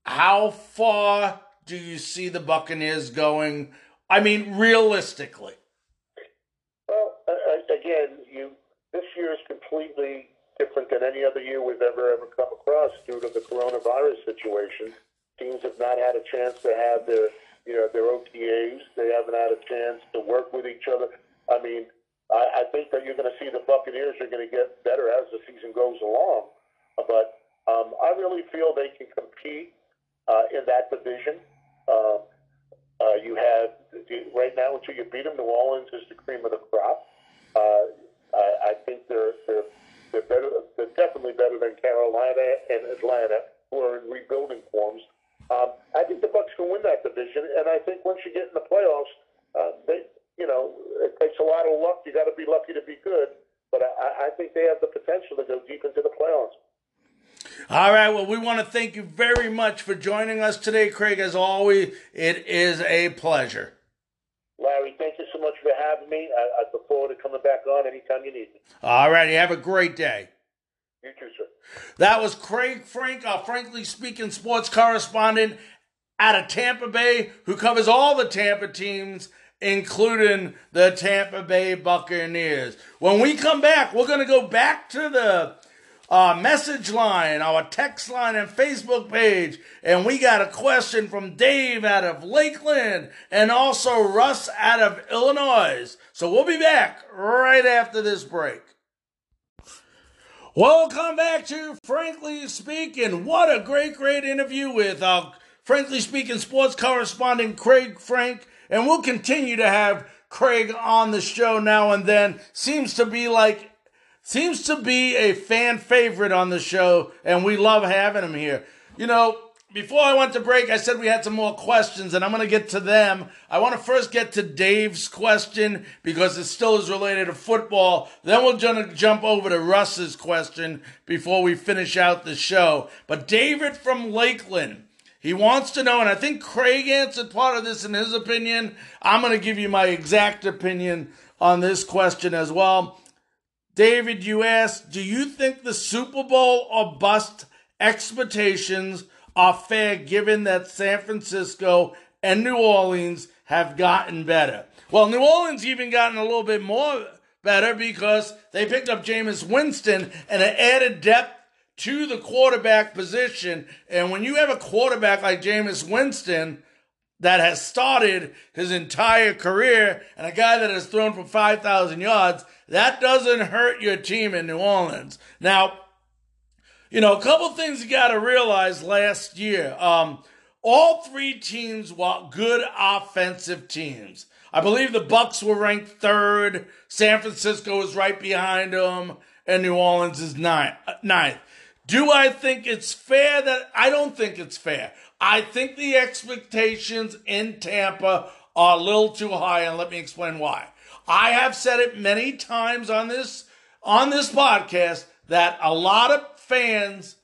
Speaker 3: how far do you see the Buccaneers going? I mean, realistically.
Speaker 6: Well, uh, again, you this year is completely different than any other year we've ever ever come across due to the coronavirus situation. Teams have not had a chance to have their you know, their OTAs. They haven't had a chance to work with each other. I mean, I, I think that you're going to see the Buccaneers are going to get better as the season goes along. But um, I really feel they can compete uh, in that division. Um, uh, you have right now until you beat them. New Orleans is the cream of the crop. Uh, I, I think they're they're they're better. They're definitely better than Carolina and Atlanta, who are in rebuilding forms. Um, I think the Bucks can win that division, and I think once you get in the playoffs, uh, they, you know, it takes a lot of luck. You got to be lucky to be good, but I, I think they have the potential to go deep into the playoffs.
Speaker 3: All right. Well, we want to thank you very much for joining us today, Craig. As always, it is a pleasure.
Speaker 6: Larry, thank you so much for having me. I, I look forward to coming back on anytime you need me.
Speaker 3: All righty. Have a great day. That was Craig Frank, our frankly speaking sports correspondent out of Tampa Bay, who covers all the Tampa teams, including the Tampa Bay Buccaneers. When we come back, we're going to go back to the uh, message line, our text line, and Facebook page. And we got a question from Dave out of Lakeland and also Russ out of Illinois. So we'll be back right after this break. Welcome back to Frankly Speaking. What a great, great interview with uh, Frankly Speaking sports correspondent Craig Frank. And we'll continue to have Craig on the show now and then. Seems to be like, seems to be a fan favorite on the show, and we love having him here. You know, before I went to break, I said we had some more questions, and I'm going to get to them. I want to first get to Dave's question because it still is related to football. Then we're going to jump over to Russ's question before we finish out the show. But David from Lakeland, He wants to know, and I think Craig answered part of this in his opinion. I'm going to give you my exact opinion on this question as well. David, you asked, do you think the Super Bowl or bust expectations are fair given that San Francisco and New Orleans have gotten better? Well, New Orleans even gotten a little bit more better because they picked up Jameis Winston and it added depth to the quarterback position. And when you have a quarterback like Jameis Winston that has started his entire career and a guy that has thrown for 5,000 yards, that doesn't hurt your team in New Orleans. Now, you know, a couple things you got to realize last year. Um, all three teams were good offensive teams. I believe the Bucks were ranked third. San Francisco was right behind them, and New Orleans is ninth. ninth. Do I think it's fair that I don't think it's fair? I think the expectations in Tampa are a little too high, and let me explain why. I have said it many times on this on this podcast that a lot of fans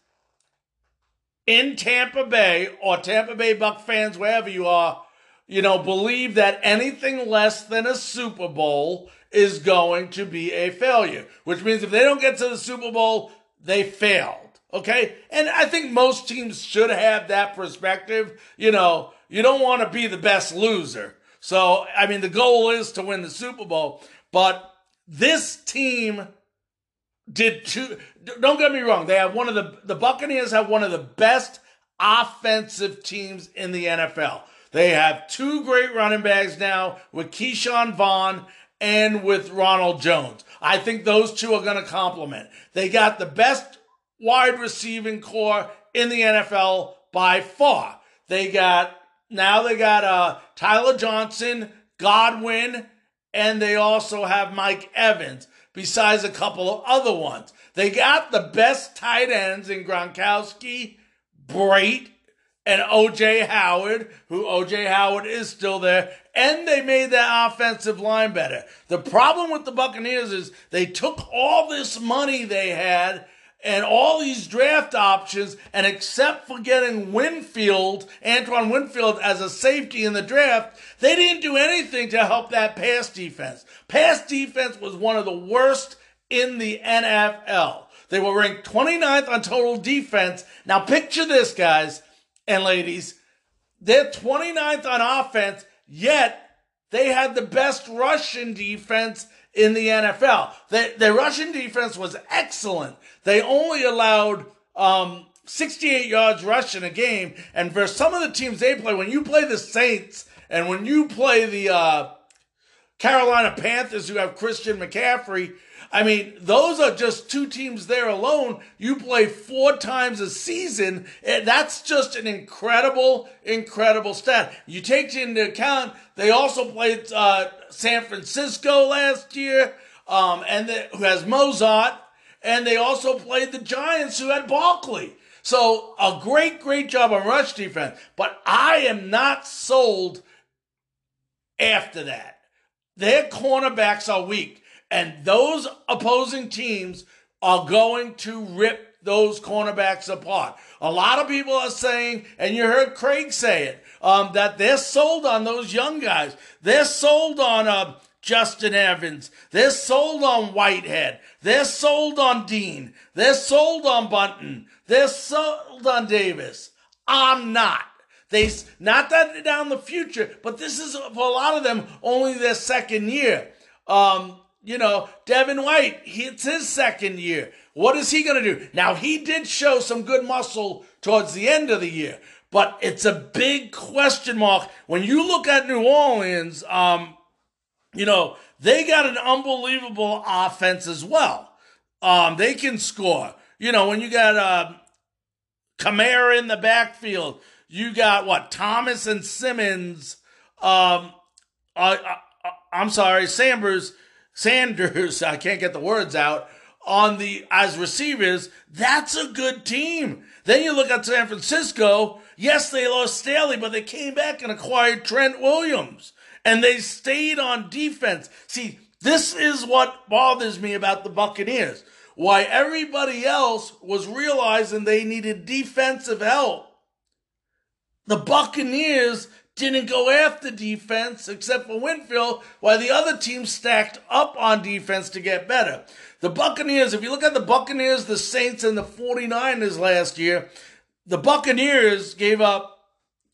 Speaker 3: in Tampa Bay or Tampa Bay Buck fans, wherever you are, you know, believe that anything less than a Super Bowl is going to be a failure, which means if they don't get to the Super Bowl, they failed. Okay. And I think most teams should have that perspective. You know, you don't want to be the best loser. So, I mean, the goal is to win the Super Bowl, but this team did two. Don't get me wrong. They have one of the, the Buccaneers have one of the best offensive teams in the NFL. They have two great running backs now with Ke'Shawn Vaughn and with Ronald Jones. I think those two are going to complement. They got the best wide receiving core in the NFL by far. They got now they got uh, Tyler Johnson, Godwin, and they also have Mike Evans, besides a couple of other ones. They got the best tight ends in Gronkowski, Brate, and OJ Howard, who OJ Howard is still there, and they made that offensive line better. The problem with the Buccaneers is they took all this money they had and all these draft options, and except for getting Winfield, Antoine Winfield, as a safety in the draft, they didn't do anything to help that pass defense. Pass defense was one of the worst in the NFL. They were ranked 29th on total defense. Now picture this, guys and ladies. They're 29th on offense, yet they had the best Russian defense in the NFL. The, the Russian defense was excellent. They only allowed um, 68 yards rushing a game. And for some of the teams they play, when you play the Saints and when you play the uh, Carolina Panthers, who have Christian McCaffrey, I mean, those are just two teams there alone. You play four times a season. And that's just an incredible, incredible stat. You take into account they also played uh, San Francisco last year, um, and the, who has Mostert, and they also played the Giants, who had Barkley. So a great, great job on rush defense. But I am not sold after that. Their cornerbacks are weak. And those opposing teams are going to rip those cornerbacks apart. A lot of people are saying, and you heard Craig say it, um, that they're sold on those young guys. They're sold on uh, Justin Evans. They're sold on Whitehead. They're sold on Dean. They're sold on Bunting. They're sold on Davis. I'm not. They not that down the future, but this is for a lot of them only their second year. Um, you know, Devin White, he, it's his second year. What is he going to do? Now, he did show some good muscle towards the end of the year, but it's a big question mark. When you look at New Orleans, um, you know, they got an unbelievable offense as well. Um, they can score. You know, when you got uh, Kamara in the backfield, you got what? Thomas and Simmons. Um, uh, uh, I'm sorry, Sanders Sanders, I can't get the words out, on the as receivers, that's a good team. Then you look at San Francisco. Yes, they lost Staley, but they came back and acquired Trent Williams. And they stayed on defense. See, this is what bothers me about the Buccaneers. Why everybody else was realizing they needed defensive help. the Buccaneers didn't go after defense except for Winfield, while the other team stacked up on defense to get better. The Buccaneers, if you look at the Buccaneers, the Saints, and the 49ers last year, the Buccaneers gave up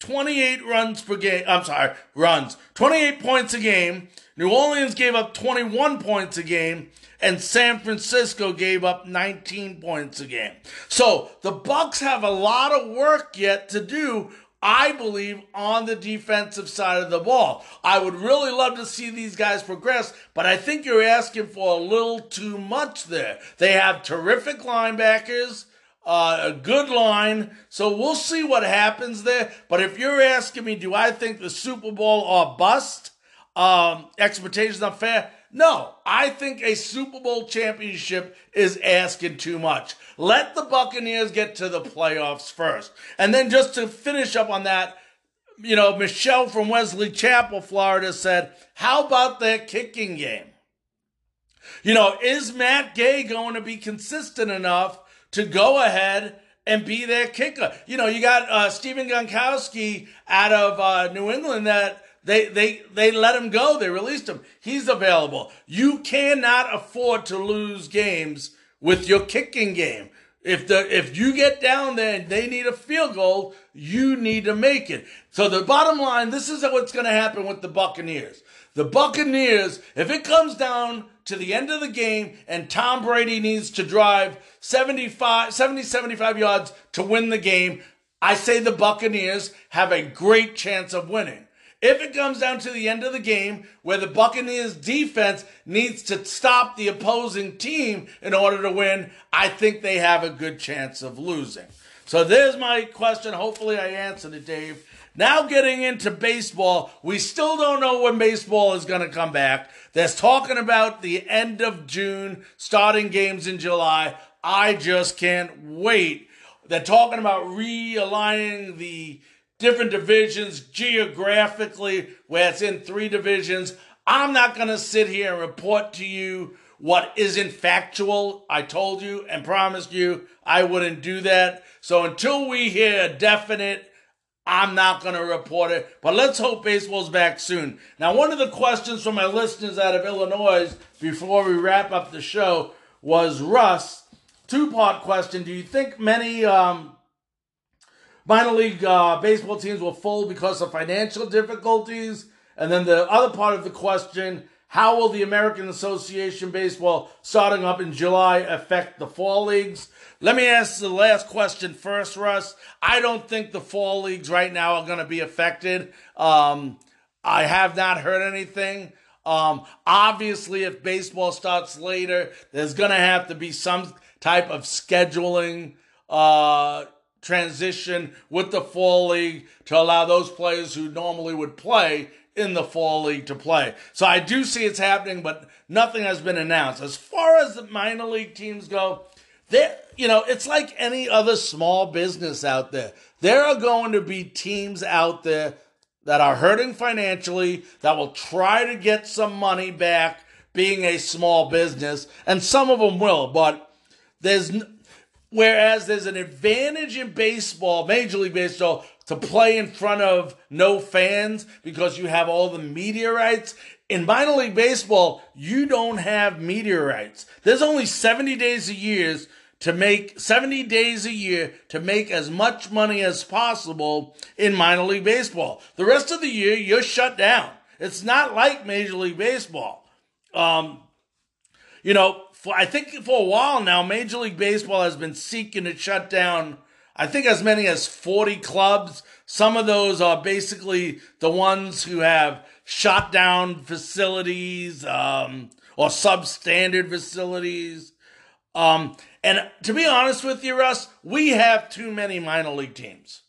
Speaker 3: 28 runs per game. I'm sorry, runs. 28 points a game. New Orleans gave up 21 points a game and San Francisco gave up 19 points a game. So, the Bucks have a lot of work yet to do I believe, on the defensive side of the ball. I would really love to see these guys progress, but I think you're asking for a little too much there. They have terrific linebackers. Uh, a good line. So we'll see what happens there. But if you're asking me, do I think the Super Bowl or bust? Um, expectations unfair? No, I think a Super Bowl championship is asking too much. Let the Buccaneers get to the playoffs first. And then just to finish up on that, you know, Michelle from Wesley Chapel, Florida said, How about their kicking game? You know, is Matt Gay going to be consistent enough to go ahead and be their kicker? You know, you got uh, Stephen Gostkowski out of uh, New England that they, they, they let him go. They released him. He's available. You cannot afford to lose games with your kicking game. If the if you get down there and they need a field goal, you need to make it. So the bottom line, this is what's going to happen with the Buccaneers. The Buccaneers, if it comes down to the end of the game and Tom Brady needs to drive 75 70 75 yards to win the game, I say the Buccaneers have a great chance of winning. If it comes down to the end of the game where the Buccaneers defense needs to stop the opposing team in order to win, I think they have a good chance of losing. So there's my question. Hopefully I answered it, Dave. Now getting into baseball, we still don't know when baseball is going to come back. There's talking about the end of June, starting games in July. I just can't wait. They're talking about realigning the different divisions geographically, where it's in three divisions. I'm not going to sit here and report to you what isn't factual. I told you and promised you I wouldn't do that. So until we hear a definite, I'm not going to report it. But let's hope baseball's back soon. Now, one of the questions from my listeners out of Illinois before we wrap up the show was Russ. Two part question. Do you think many um, minor league uh, baseball teams will fold because of financial difficulties. And then the other part of the question how will the American Association Baseball starting up in July affect the fall leagues? Let me ask the last question first, Russ. I don't think the fall leagues right now are going to be affected. Um, I have not heard anything. Um, obviously, if baseball starts later, there's going to have to be some type of scheduling uh, transition with the fall league to allow those players who normally would play in the fall league to play. So I do see it's happening, but nothing has been announced. As far as the minor league teams go, there, you know, it's like any other small business out there. There are going to be teams out there that are hurting financially that will try to get some money back being a small business, and some of them will, but there's Whereas there's an advantage in baseball, Major League Baseball, to play in front of no fans because you have all the media rights. In minor league baseball, you don't have media rights. There's only 70 days a year to make 70 days a year to make as much money as possible in minor league baseball. The rest of the year, you're shut down. It's not like Major League Baseball. Um, you know, for I think for a while now, Major League Baseball has been seeking to shut down. I think as many as 40 clubs. Some of those are basically the ones who have shut down facilities um, or substandard facilities. Um, and to be honest with you, Russ, we have too many minor league teams.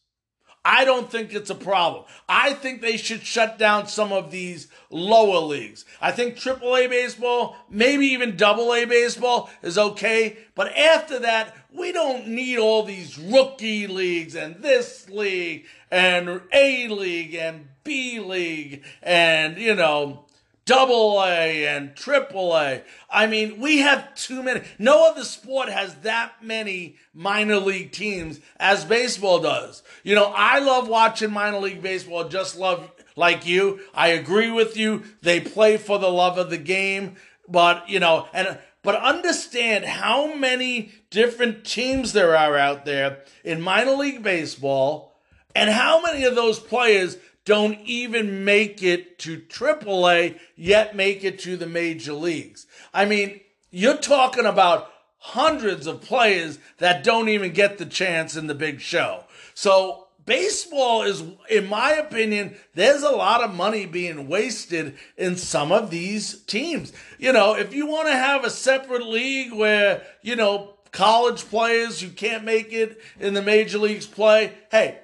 Speaker 3: I don't think it's a problem. I think they should shut down some of these lower leagues. I think AAA baseball, maybe even AA baseball is okay. But after that, we don't need all these rookie leagues and this league and A league and B league and, you know, double A and triple A. I mean, we have too many. No other sport has that many minor league teams as baseball does. You know, I love watching minor league baseball, just love like you. I agree with you. They play for the love of the game, but you know, and but understand how many different teams there are out there in minor league baseball and how many of those players don't even make it to AAA, yet make it to the major leagues. I mean, you're talking about hundreds of players that don't even get the chance in the big show. So baseball is, in my opinion, there's a lot of money being wasted in some of these teams. You know, if you want to have a separate league where, you know, college players who can't make it in the major leagues play, hey,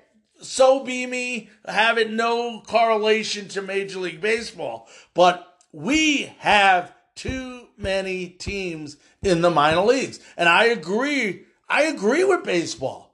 Speaker 3: so be me, have it no correlation to Major League Baseball. But we have too many teams in the minor leagues. And I agree, I agree with baseball.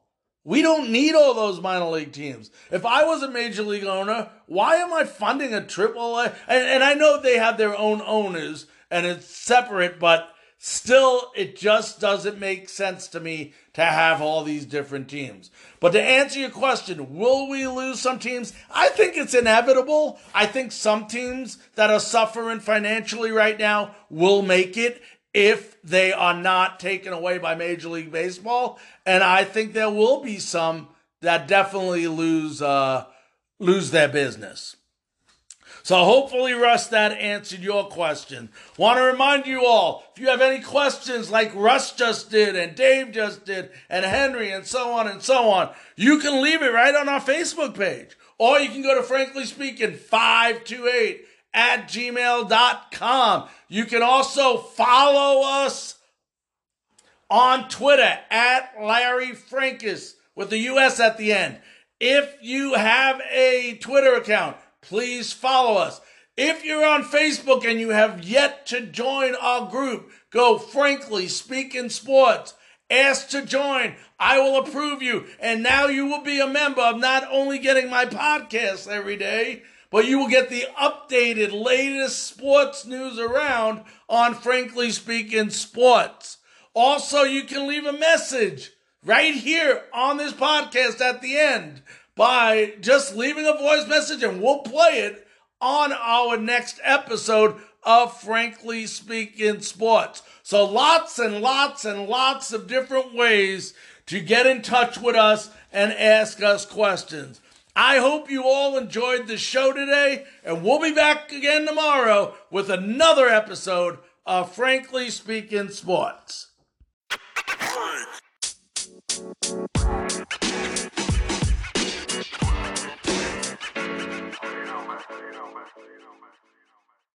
Speaker 3: We don't need all those minor league teams. If I was a major league owner, why am I funding a triple A? And, and I know they have their own owners and it's separate, but Still, it just doesn't make sense to me to have all these different teams. But to answer your question, will we lose some teams? I think it's inevitable. I think some teams that are suffering financially right now will make it if they are not taken away by Major League Baseball. And I think there will be some that definitely lose, uh, lose their business. So hopefully, Russ, that answered your question. Want to remind you all, if you have any questions like Russ just did and Dave just did and Henry and so on and so on, you can leave it right on our Facebook page. Or you can go to Frankly Speaking 528 at gmail.com. You can also follow us on Twitter at Larry Frankus with the US at the end. If you have a Twitter account, please follow us. If you're on Facebook and you have yet to join our group, go frankly speaking sports. Ask to join. I will approve you. And now you will be a member of not only getting my podcast every day, but you will get the updated latest sports news around on Frankly Speaking Sports. Also, you can leave a message right here on this podcast at the end by just leaving a voice message and we'll play it on our next episode of Frankly Speaking Sports. So lots and lots and lots of different ways to get in touch with us and ask us questions. I hope you all enjoyed the show today, and we'll be back again tomorrow with another episode of Frankly Speaking Sports.